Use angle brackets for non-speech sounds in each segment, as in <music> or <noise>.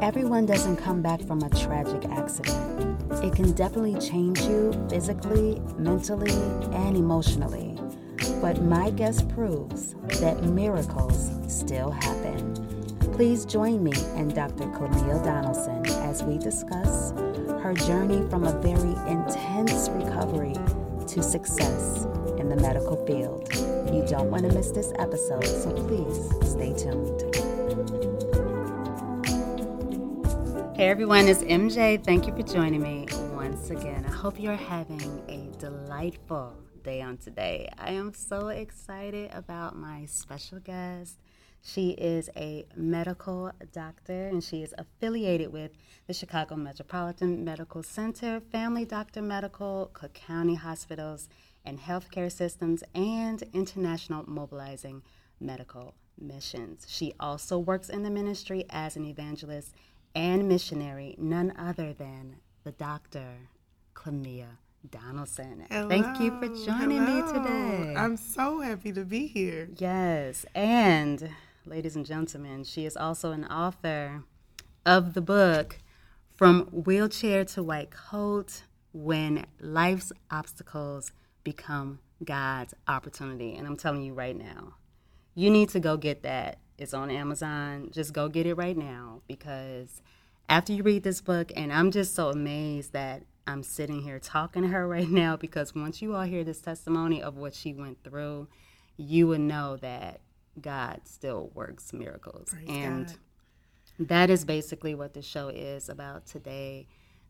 Everyone doesn't come back from a tragic accident. It can definitely change you physically, mentally, and emotionally. But my guest proves that miracles still happen. Please join me and Dr. Clemia Donaldson as we discuss her journey from a very intense recovery to success in the medical field. You don't want to miss this episode, so please stay tuned. Hey everyone, it's MJ. Thank you for joining me once again. I hope you're having a delightful day on today. I am so excited about my special guest. She is a medical doctor and she is affiliated with the Chicago Metropolitan Medical Center, Family Doctor Medical, Cook County Hospitals and Healthcare Systems, and International Mobilizing Medical Missions. She also works in the ministry as an evangelist and missionary, none other than the Dr. Clemia Donaldson. Hello, Thank you for joining hello. me today. I'm so happy to be here. Yes, and ladies and gentlemen, she is also an author of the book From Wheelchair to White Coat When Life's Obstacles Become God's Opportunity. And I'm telling you right now, you need to go get that. It's on Amazon. Just go get it right now because after you read this book, and I'm just so amazed that I'm sitting here talking to her <laughs> right now because once you all hear this testimony of what she went through, you would know that God still works miracles. Praise and God. that is basically what the show is about today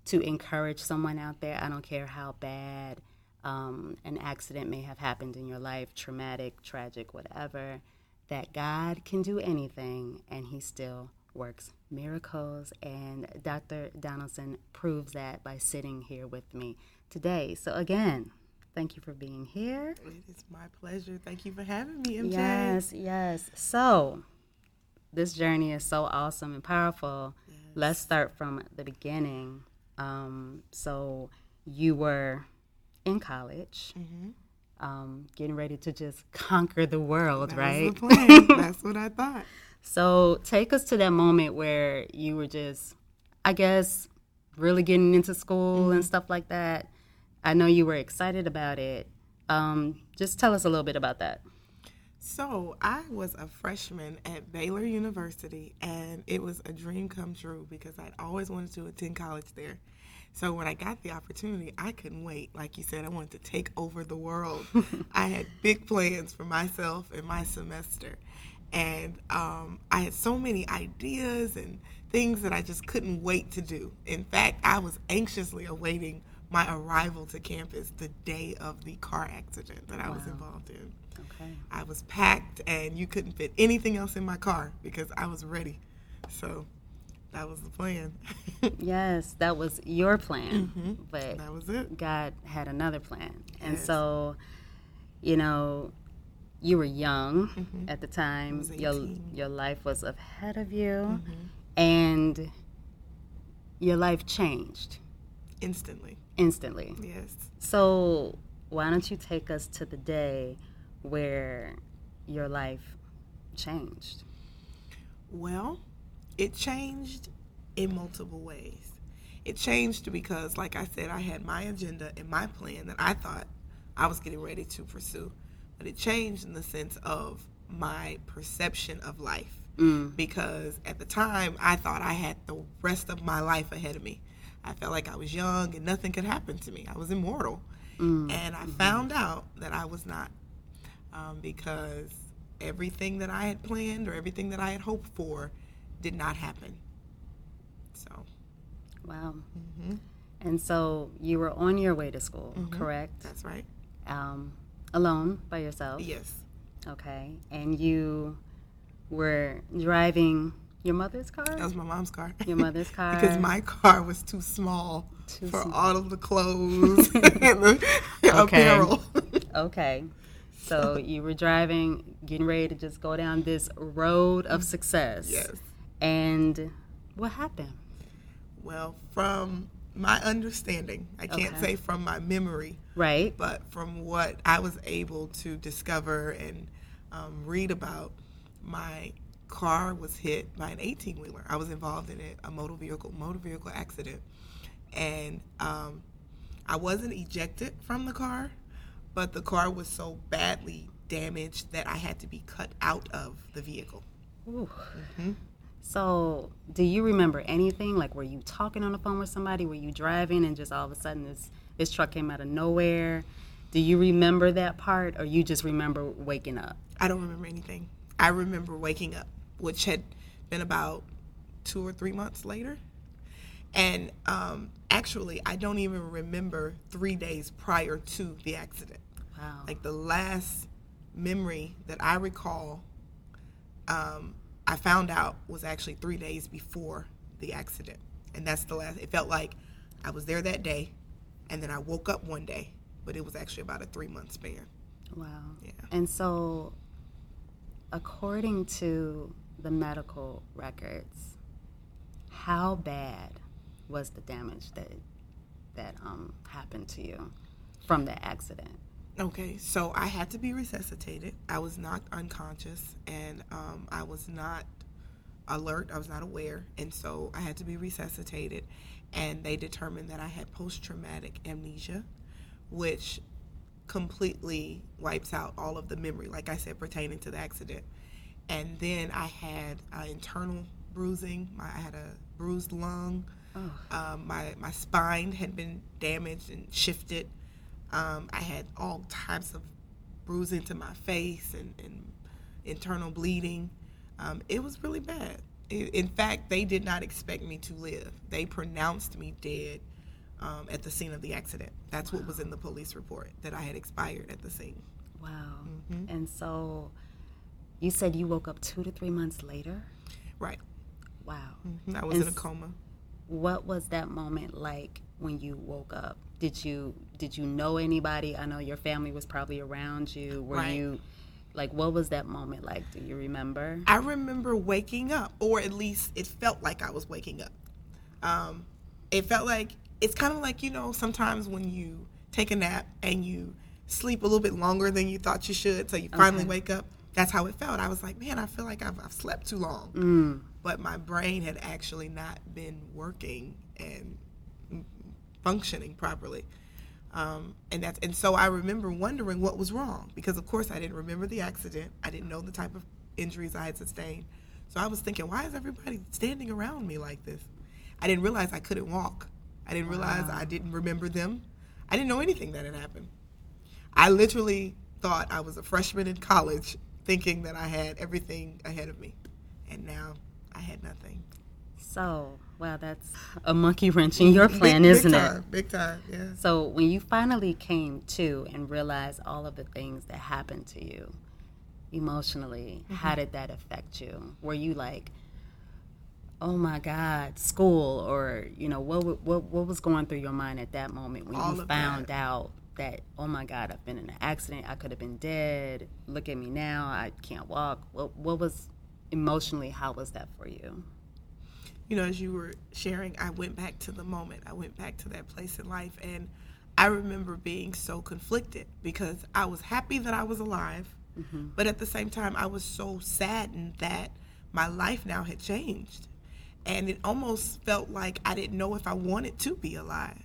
to encourage someone out there. I don't care how bad um, an accident may have happened in your life, traumatic, tragic, whatever, that God can do anything and He still works miracles. And Dr. Donaldson proves that by sitting here with me today. So, again, thank you for being here. It is my pleasure. Thank you for having me, MJ. Yes, yes. So, this journey is so awesome and powerful. Let's start from the beginning. Um, so, you were in college, um, getting ready to just <laughs> conquer the world, That right? the plan. <laughs> That's what I thought. So, take us to that moment where you were just, I guess, really getting into school and stuff like that. I know you were excited about it. Um, just tell us a little bit about that. So I was a freshman at Baylor University, and it was a dream come true because I'd always wanted to attend college there. So when I got the opportunity, I couldn't wait. Like you said, I wanted to take over the world. <laughs> I had big plans for myself and my semester, and um, I had so many ideas and things that I just couldn't wait to do. In fact, I was anxiously awaiting my arrival to campus the day of the car accident that I was involved in. Okay. I was packed and you couldn't fit anything else in my car because I was ready. So that was the plan. <laughs> Yes, that was your plan, mm-hmm. but that was it. God had another plan. And Yes. so, you know, you were young mm-hmm. at the time. Your your life was ahead of you mm-hmm. and your life changed Instantly. instantly. Yes. So, why don't you take us to the day where your life changed? Well, it changed in multiple ways. It changed because, like I said, I had my agenda and my plan that I thought I was getting ready to pursue. But it changed in the sense of my perception of life. Mm. Because at the time, I thought I had the rest of my life ahead of me. I felt like I was young and nothing could happen to me. I was immortal. Mm. And I mm-hmm. found out that I was not. Um, because everything that I had planned or everything that I had hoped for did not happen. So, Wow. And so you were on your way to school, correct? that's right. Um, alone by yourself? Yes. Okay. And you were driving your mother's car? That was my mom's car. Your mother's <laughs> car? because my car was too small Too for small. all of the clothes <laughs> <laughs> and the Okay. apparel. Okay. So you were driving, getting ready to just go down this road of success. yes. And what happened? Well, from my understanding, I can't Okay. say from my memory, Right? but from what I was able to discover and um, read about, my car was hit by an 18 wheeler. I was involved in a, a motor vehicle motor vehicle accident, and um, I wasn't ejected from the car, but the car was so badly damaged that I had to be cut out of the vehicle. Mm-hmm. So, do you remember anything? Like, were you talking on the phone with somebody? Were you driving and just all of a sudden this this truck came out of nowhere? Do you remember that part, or you just remember waking up? I don't remember anything. I remember waking up, which had been about two or three months later. And um, actually, I don't even remember three days prior to the accident. Wow. Like the last memory that I recall, um, I found out was actually three days before the accident. And that's the last, it felt like I was there that day, and then I woke up one day, but it was actually about a three month span. Wow. Yeah. And so, according to the medical records, how bad was the damage that that um, happened to you from the accident? Okay, so I had to be resuscitated. I was knocked unconscious, and um, I was not alert. I was not aware, and so I had to be resuscitated. And they determined that I had post-traumatic amnesia, which completely wipes out all of the memory, like I said, pertaining to the accident. And then I had uh, internal bruising. My, I had a bruised lung. Oh. Um, my my spine had been damaged and shifted. Um, I had all types of bruising to my face and, and internal bleeding. Um, it was really bad. In fact, they did not expect me to live. They pronounced me dead um, at the scene of the accident. That's what was in the police report that I had expired at the scene. Wow. Mm-hmm. And so, you said you woke up two to three months later. Right. Wow. Mhm. I was And in a coma. What was that moment like when you woke up? Did you did you know anybody? I know your family was probably around you. Were Right. you like what was that moment like? Do you remember? I remember waking up, or at least it felt like I was waking up. Um, it felt like it's kind of like you know sometimes when you take a nap and you sleep a little bit longer than you thought you should, so you finally Okay. wake up. That's how it felt. I was like, man, I feel like I've, I've slept too long, Mm. but my brain had actually not been working and functioning properly. Um, and that's and so I remember wondering what was wrong because of course I didn't remember the accident. I didn't know the type of injuries I had sustained. So I was thinking, why is everybody standing around me like this? I didn't realize I couldn't walk. I didn't realize Wow. I didn't remember them. I didn't know anything that had happened. I literally thought I was a freshman in college, thinking that I had everything ahead of me, and now I had nothing. So, wow, that's a monkey wrench in your plan, big, isn't big it? time, Big time, yeah. So, when you finally came to and realized all of the things that happened to you emotionally, how mm-hmm. did that affect you? Were you like, "Oh my God, school," or you know, what what what was going through your mind at that moment when All you found that. out that, "Oh my God, I've been in an accident. I could have been dead. Look at me now. I can't walk." What what was emotionally? How was that for you? You know, as you were sharing, I went back to the moment. I went back to that place in life. And I remember being so conflicted because I was happy that I was alive. Mm-hmm. But at the same time, I was so saddened that my life now had changed. And it almost felt like I didn't know if I wanted to be alive.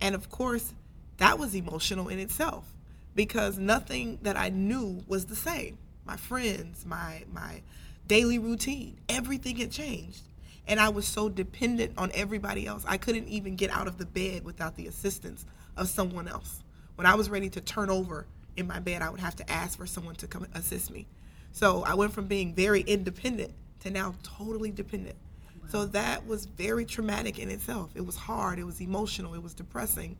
And of course, that was emotional in itself because nothing that I knew was the same. My friends, my my daily routine, everything had changed. And I was so dependent on everybody else. I couldn't even get out of the bed without the assistance of someone else. When I was ready to turn over in my bed, I would have to ask for someone to come assist me. So I went from being very independent to now totally dependent. So that was very traumatic in itself. It was hard, it was emotional, it was depressing.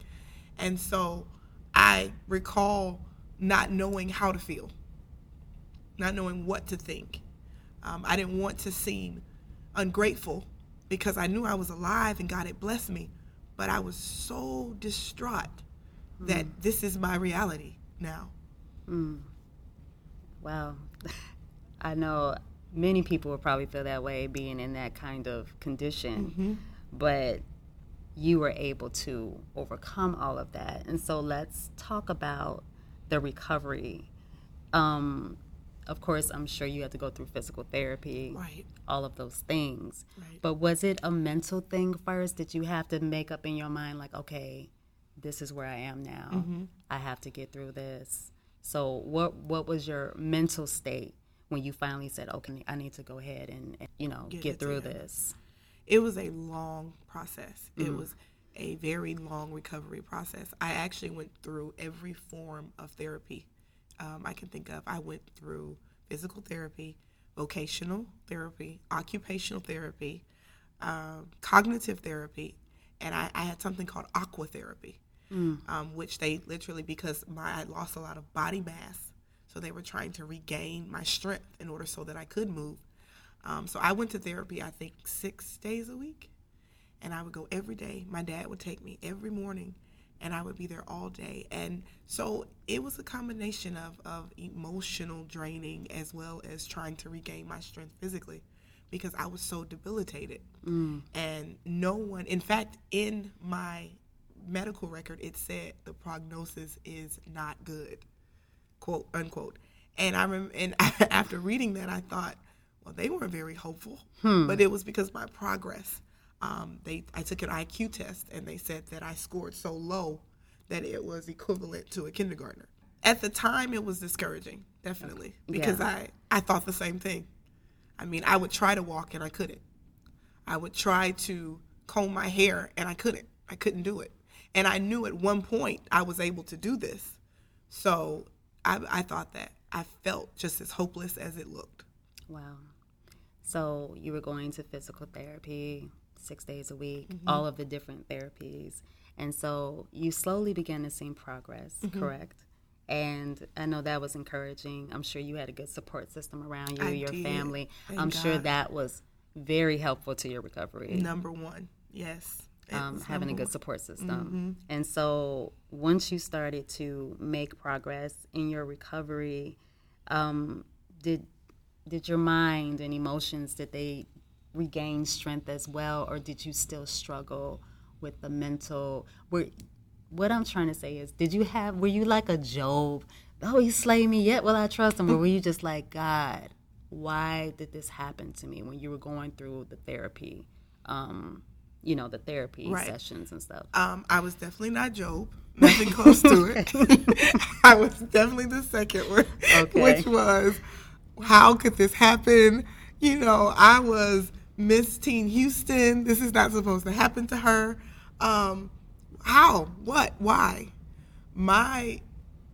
And so I recall not knowing how to feel, not knowing what to think. Um, I didn't want to seem ungrateful because I knew I was alive and God had blessed me. But I was so distraught hmm. that this is my reality now. Hmm. Well, <laughs> I know many people would probably feel that way being in that kind of condition, mm-hmm. but you were able to overcome all of that. And so let's talk about the recovery. Um, of course, I'm sure you had to go through physical therapy, Right. all of those things. Right. But was it a mental thing first? Did you have to make up in your mind, like, okay, this is where I am now. Mm-hmm. I have to get through this. So, what what was your mental state when you finally said, okay, I need to go ahead and, and, you know Get get, through this? it was a long process. It was a very long recovery process. I actually went through every form of therapy um, I can think of. I went through physical therapy, vocational therapy, occupational therapy, um, cognitive therapy, and I, I had something called aqua therapy, um, which they literally because my I lost a lot of body mass, so they were trying to regain my strength in order so that I could move. Um, so I went to therapy, I think six days a week, and I would go every day. My dad would take me every morning, and I would be there all day. And so it was a combination of, of emotional draining as well as trying to regain my strength physically because I was so debilitated. Mm. And no one, in fact, in my medical record, it said the prognosis is not good quote unquote. And I rem- and <laughs> after reading that, I thought, well, they weren't very hopeful, hmm. but it was because my progress. Um, they I took an IQ test and they said that I scored so low that it was equivalent to a kindergartner. At the time, it was discouraging, definitely, because Yeah. I I thought the same thing. I mean, I would try to walk and I couldn't. I would try to comb my hair and I couldn't. I couldn't do it. And I knew at one point I was able to do this. So I, I thought that I felt just as hopeless as it looked. Wow. So you were going to physical therapy six days a week, Mm-hmm. all of the different therapies. And so you slowly began to see progress, Mm-hmm. correct? And I know that was encouraging. I'm sure you had a good support system around you, I your did. family. Thank I'm sure that was very helpful to your recovery. Number one, yes. Um, having a good support system. And so once you started to make progress in your recovery, um, did did your mind and emotions did they regain strength as well, or did you still struggle with the mental? Were what I'm trying to say is, did you have were you like a Job? Oh, he slay me, yet will I trust him? Or were you just like God? Why did this happen to me when you were going through the therapy? Um, you know, the therapy Right. sessions and stuff. Um, I was definitely not Job. <laughs> Nothing close to it. <laughs> I was definitely the second one, Okay. which was, how could this happen? You know, I was Miss Teen Houston. This is not supposed to happen to her. Um, how? What? Why? My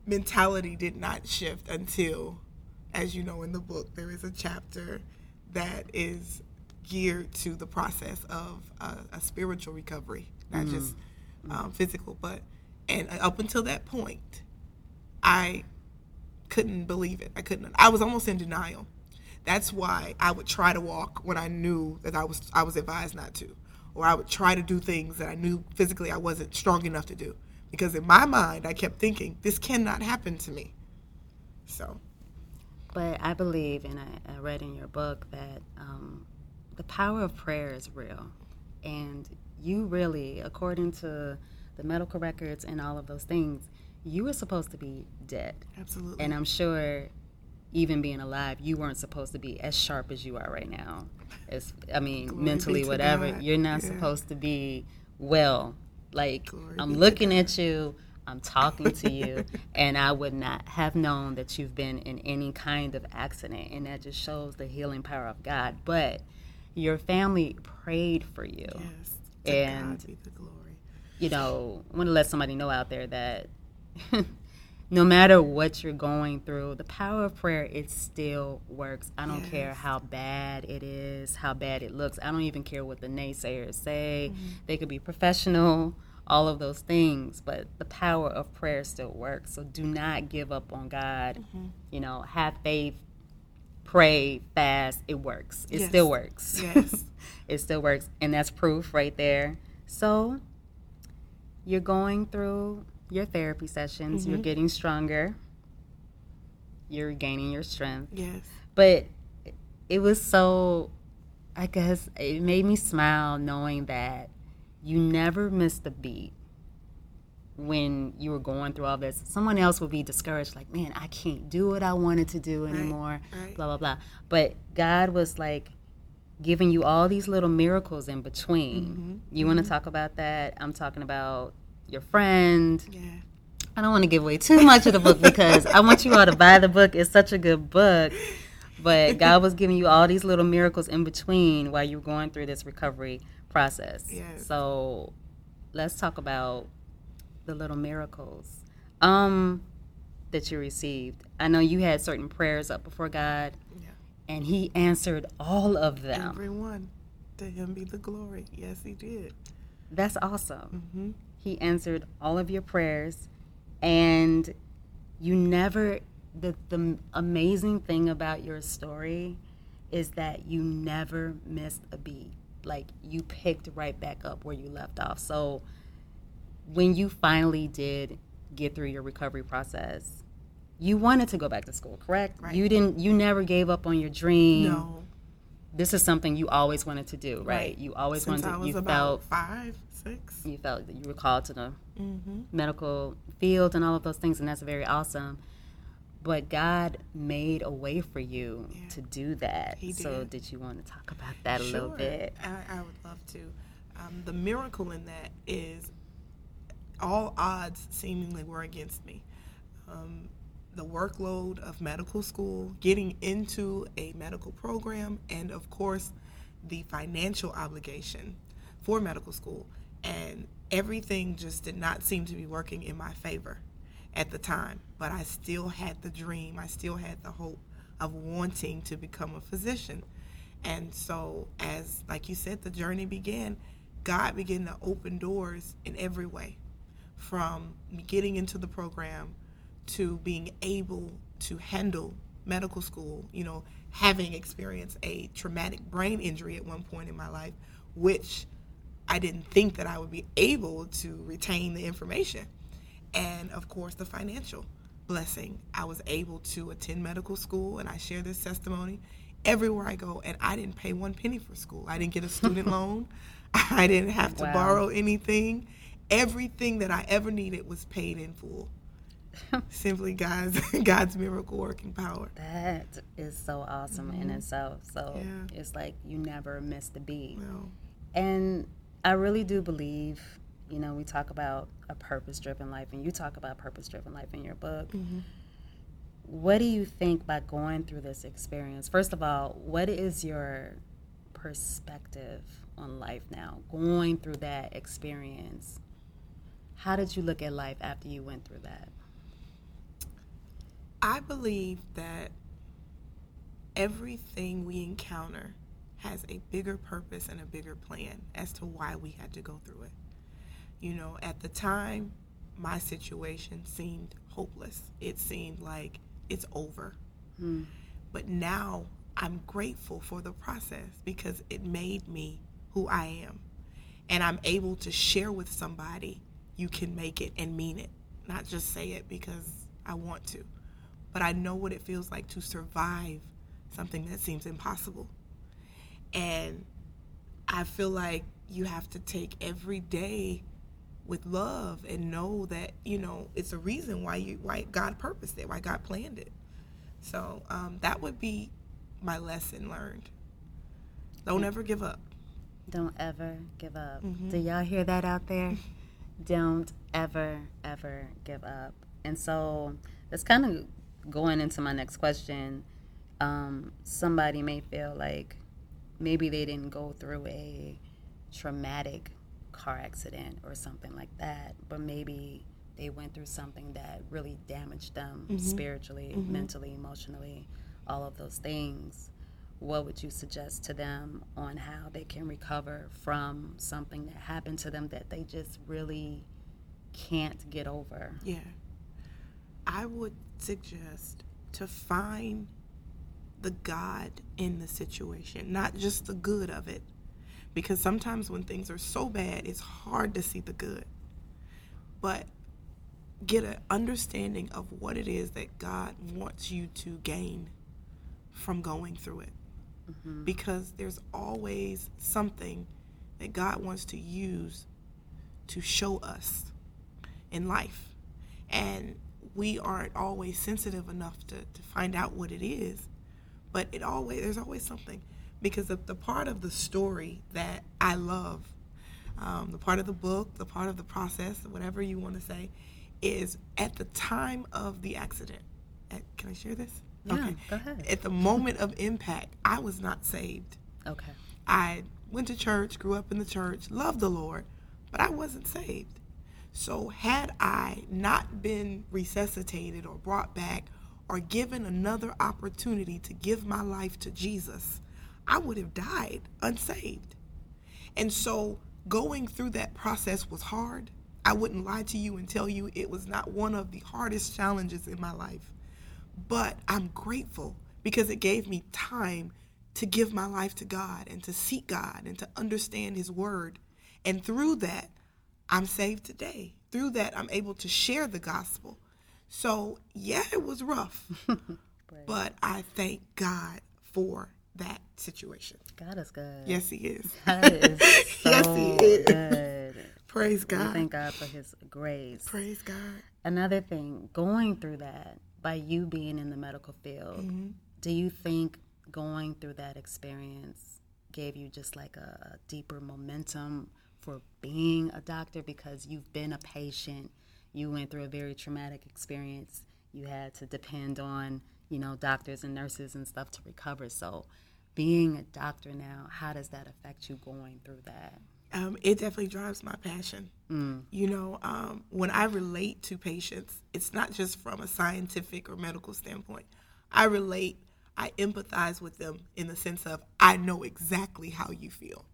mentality did not shift until, as you know in the book, there is a chapter that is geared to the process of a, a spiritual recovery, not just um, physical. But and up until that point, I couldn't believe it. I couldn't. I was almost in denial. That's why I would try to walk when I knew that I was I was advised not to, or I would try to do things that I knew physically I wasn't strong enough to do, because in my mind I kept thinking this cannot happen to me. So But I believe, and I, I read in your book, that um, the power of prayer is real. And you really, according to the medical records and all of those things, you were supposed to be dead. absolutely, And I'm sure, even being alive, you weren't supposed to be as sharp as you are right now. As I mean, Glory mentally, whatever. God. You're not Yeah. supposed to be well. Like Glory I'm looking at you, I'm talking to you, <laughs> and I would not have known that you've been in any kind of accident, and that just shows the healing power of God. But your family prayed for you yes, to and- God be the glory. you know, I want to let somebody know out there that <laughs> no matter what you're going through, the power of prayer it still works. I don't care how bad it is, how bad it looks. I don't even care what the naysayers say. Mm-hmm. They could be professional, all of those things, but the power of prayer still works. So do not give up on God. Mm-hmm. You know, have faith, pray, fast. It works. It Yes. still works. Yes. <laughs> it still works, and that's proof right there. So you're going through your therapy sessions, you're getting stronger, you're gaining your strength. Yes, But it was so, I guess, it made me smile knowing that you never missed a beat when you were going through all this, someone else would be discouraged, like, man, I can't do what I wanted to do anymore, right. blah, blah, blah. But God was like giving you all these little miracles in between. Mm-hmm. You want to talk about that? I'm talking about your friend. Yeah. I don't want to give away too much of the book because I want you all to buy the book. It's such a good book. But God was giving you all these little miracles in between while you were going through this recovery process. Yes. So let's talk about the little miracles um, that you received. I know you had certain prayers up before God, Yeah. and He answered all of them. Everyone. To him be the glory. Yes, he did. That's awesome. Mm-hmm. He answered all of your prayers, and you never. The the amazing thing about your story is that you never missed a beat. Like you picked right back up where you left off. So when you finally did get through your recovery process, you wanted to go back to school, correct? Right. You didn't. You never gave up on your dream. No. This is something you always wanted to do, right? Right. You always Since wanted. I was you about felt five, six. you felt that you were called to the Mm-hmm. medical field and all of those things, and that's very awesome. But God made a way for you Yeah. to do that. He So, did. did you want to talk about that a little bit? I, I would love to. Um, the miracle in that is all odds seemingly were against me. Um, the workload of medical school, getting into a medical program, and of course, the financial obligation for medical school. And everything just did not seem to be working in my favor at the time. But I still had the dream, I still had the hope of wanting to become a physician. And so, as like you said, the journey began, God began to open doors in every way from getting into the program to being able to handle medical school, you know, having experienced a traumatic brain injury at one point in my life, which I didn't think that I would be able to retain the information. And of course, the financial blessing. I was able to attend medical school, and I share this testimony everywhere I go. And I didn't pay one penny for school. I didn't get a student <laughs> loan. I didn't have to Wow. borrow anything. Everything that I ever needed was paid in full. <laughs> Simply God's <laughs> God's miracle working power. That is so awesome in mm-hmm. itself. So, Yeah. it's like you never miss the beat. Well, And I really do believe, you know, we talk about a purpose driven life, and you talk about purpose driven life in your book. Mm-hmm. What do you think by going through this experience? First of all, what is your perspective on life now? Going through that experience, how did you look at life after you went through that? I believe that everything we encounter has a bigger purpose and a bigger plan as to why we had to go through it. You know, at the time, my situation seemed hopeless. It seemed like it's over. Hmm. But now I'm grateful for the process because it made me who I am. And I'm able to share with somebody you can make it and mean it, not just say it because I want to. But I know what it feels like to survive something that seems impossible. And I feel like you have to take every day with love and know that you know it's a reason why you why God purposed it, why God planned it. So um, that would be my lesson learned. Don't ever give up. Don't ever give up. Mm-hmm. Do y'all hear that out there? <laughs> Don't ever, ever give up. And so that's kind of going into my next question. Um, somebody may feel like maybe they didn't go through a traumatic car accident or something like that, but maybe they went through something that really damaged them spiritually, mentally, emotionally, all of those things what would you suggest to them on how they can recover from something that happened to them that they just really can't get over? Yeah. I would suggest to find the God in the situation, not just the good of it. Because sometimes when things are so bad, it's hard to see the good. But get an understanding of what it is that God wants you to gain from going through it. Mm-hmm. Because there's always something that God wants to use to show us. in life. And we aren't always sensitive enough to, to find out what it is. But it always there's always something. Because the, the part of the story that I love, um, the part of the book, the part of the process, whatever you want to say, is at the time of the accident. At, can I share this? Yeah, go ahead. At the moment of impact, I was not saved. Okay. I went to church, grew up in the church, loved the Lord, but I wasn't saved. So, had I not been resuscitated or brought back or given another opportunity to give my life to Jesus, I would have died unsaved. And so, going through that process was hard. I wouldn't lie to you and tell you it was not one of the hardest challenges in my life. But I'm grateful because it gave me time to give my life to God and to seek God and to understand His Word. And through that, I'm saved today. Through that, I'm able to share the gospel. So, yeah, it was rough, <laughs> but I thank God for that situation. God is good. Yes, He is. <laughs> God is so <laughs> Yes, He is. good. Praise We God. thank God for His grace. Praise God. Another thing, going through that, by you being in the medical field, Mm-hmm. do you think going through that experience gave you just like a, a deeper momentum for being a doctor because you've been a patient? You went through a very traumatic experience. You had to depend on, you know, doctors and nurses and stuff to recover. So, being a doctor now, how does that affect you going through that? Um, it definitely drives my passion. You know, um, when I relate to patients, it's not just from a scientific or medical standpoint. I relate, I empathize with them in the sense of I know exactly how you feel.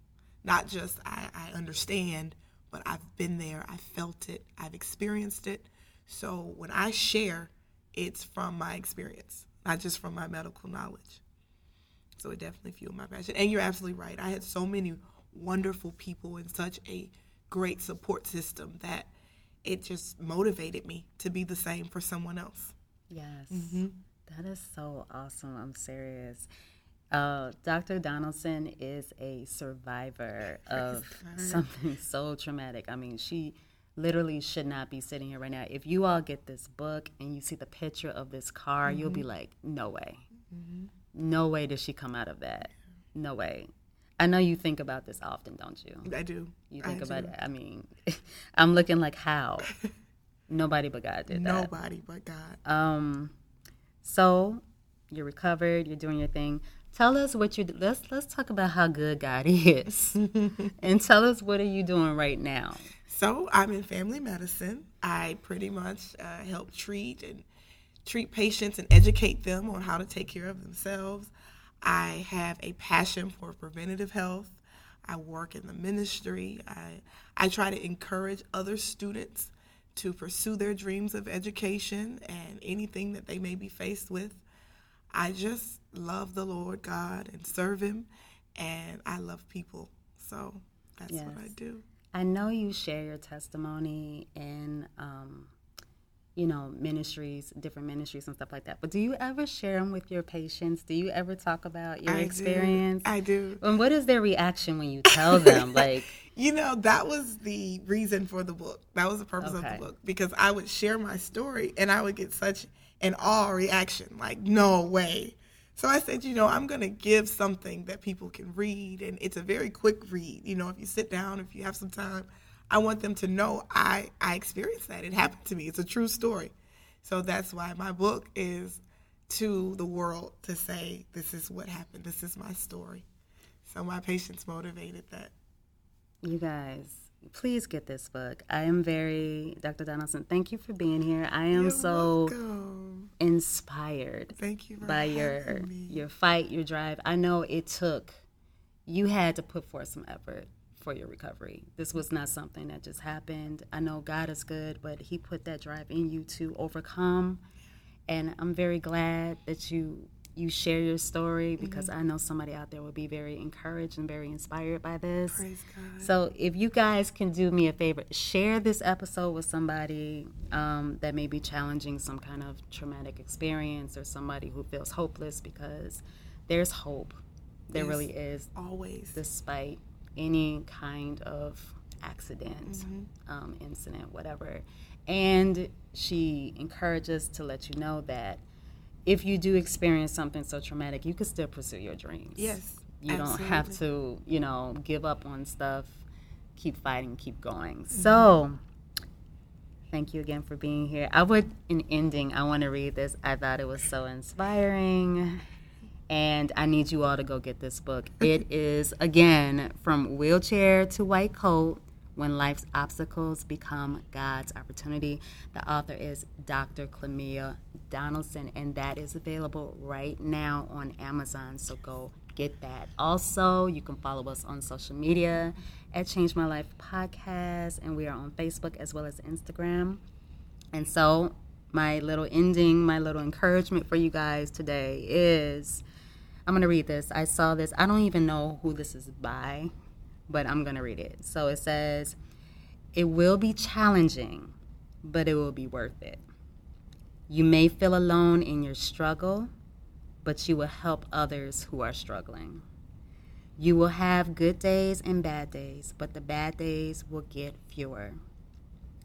Not just I, I understand, but I've been there, I felt it, I've experienced it. So when I share, it's from my experience, not just from my medical knowledge. So it definitely fueled my passion. And you're absolutely right. I had so many wonderful people and such a great support system that it just motivated me to be the same for someone else. Yes. Mm-hmm. That is so awesome. I'm serious. Uh, Dr. Donaldson is a survivor of something so traumatic. I mean, she literally should not be sitting here right now. If you all get this book and you see the picture of this car, you'll be like, no way. No way does she come out of that. No way. I know you think about this often, don't you? I do. You I think about do. it. I mean, <laughs> I'm looking like how. <laughs> Nobody but God did that. Nobody but God. Um, so you're recovered. You're doing your thing. Tell us what you let's let's talk about how good God <laughs> is, <laughs> and tell us what are you doing right now. So I'm in family medicine. I pretty much uh, help treat and treat patients and educate them on how to take care of themselves. I have a passion for preventative health. I work in the ministry. I I try to encourage other students to pursue their dreams of education and anything that they may be faced with. I just love the Lord God and serve Him, and I love people. So that's what I do. I know you share your testimony in, um, you know, ministries, different ministries and stuff like that. But do you ever share them with your patients? Do you ever talk about your I do. experience? I do. And what is their reaction when you tell them? <laughs> like, You know, that was the reason for the book. That was the purpose of the book because I would share my story and I would get such an awe reaction like, no way. So I said, you know, I'm going to give something that people can read and it's a very quick read. You know, if you sit down, if you have some time, I want them to know I, I experienced that. It happened to me. It's a true story. So that's why my book is to the world to say, this is what happened. This is my story. So my patients motivated that. You guys, please get this book. I am very, Dr. Donaldson, thank you for being here. I am You're so welcome. inspired Thank you by your me. your fight, your drive. I know it took you had to put forth some effort for your recovery. This was not something that just happened. I know God is good, but he put that drive in you to overcome. And I'm very glad that you you share your story because Mm-hmm. I know somebody out there will be very encouraged and very inspired by this. Praise God. So, if you guys can do me a favor, share this episode with somebody um, that may be challenging some kind of traumatic experience or somebody who feels hopeless because there's hope. There Yes. really is, Always. despite any kind of accident, um, incident, whatever. And she encourages to let you know that if you do experience something so traumatic, you can still pursue your dreams. Yes. You absolutely. don't have to, you know, give up on stuff. Keep fighting, keep going. Mm-hmm. So, thank you again for being here. I would, in ending, I want to read this. I thought it was so inspiring. And I need you all to go get this book. <laughs> It is, again, From Wheelchair to White Coat When Life's Obstacles Become God's Opportunity. The author is Dr. Clemia Donaldson, and that is available right now on Amazon. So go get that. Also, you can follow us on social media at Change My Life Podcast, and we are on Facebook as well as Instagram. And so, my little ending, my little encouragement for you guys today is I'm going to read this. I saw this. I don't even know who this is by, but I'm going to read it. So it says, It will be challenging, but it will be worth it. You may feel alone in your struggle, but you will help others who are struggling. You will have good days and bad days, but the bad days will get fewer.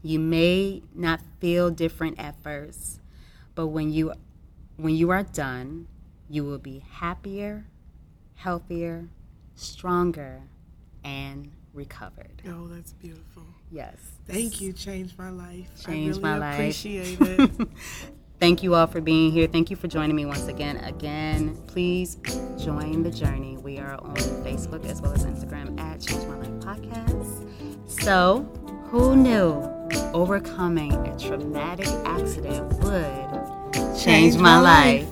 You may not feel different at first, but when you when you are done, you will be happier, healthier, stronger, and recovered. Oh, that's beautiful. Yes. Thank you. Changed my life. Changed I really my life. appreciate it. <laughs> Thank you all for being here. Thank you for joining me once again. Again, please join the journey. We are on Facebook as well as Instagram at Change My Life Podcast. So, who knew overcoming a traumatic accident would change, my, life?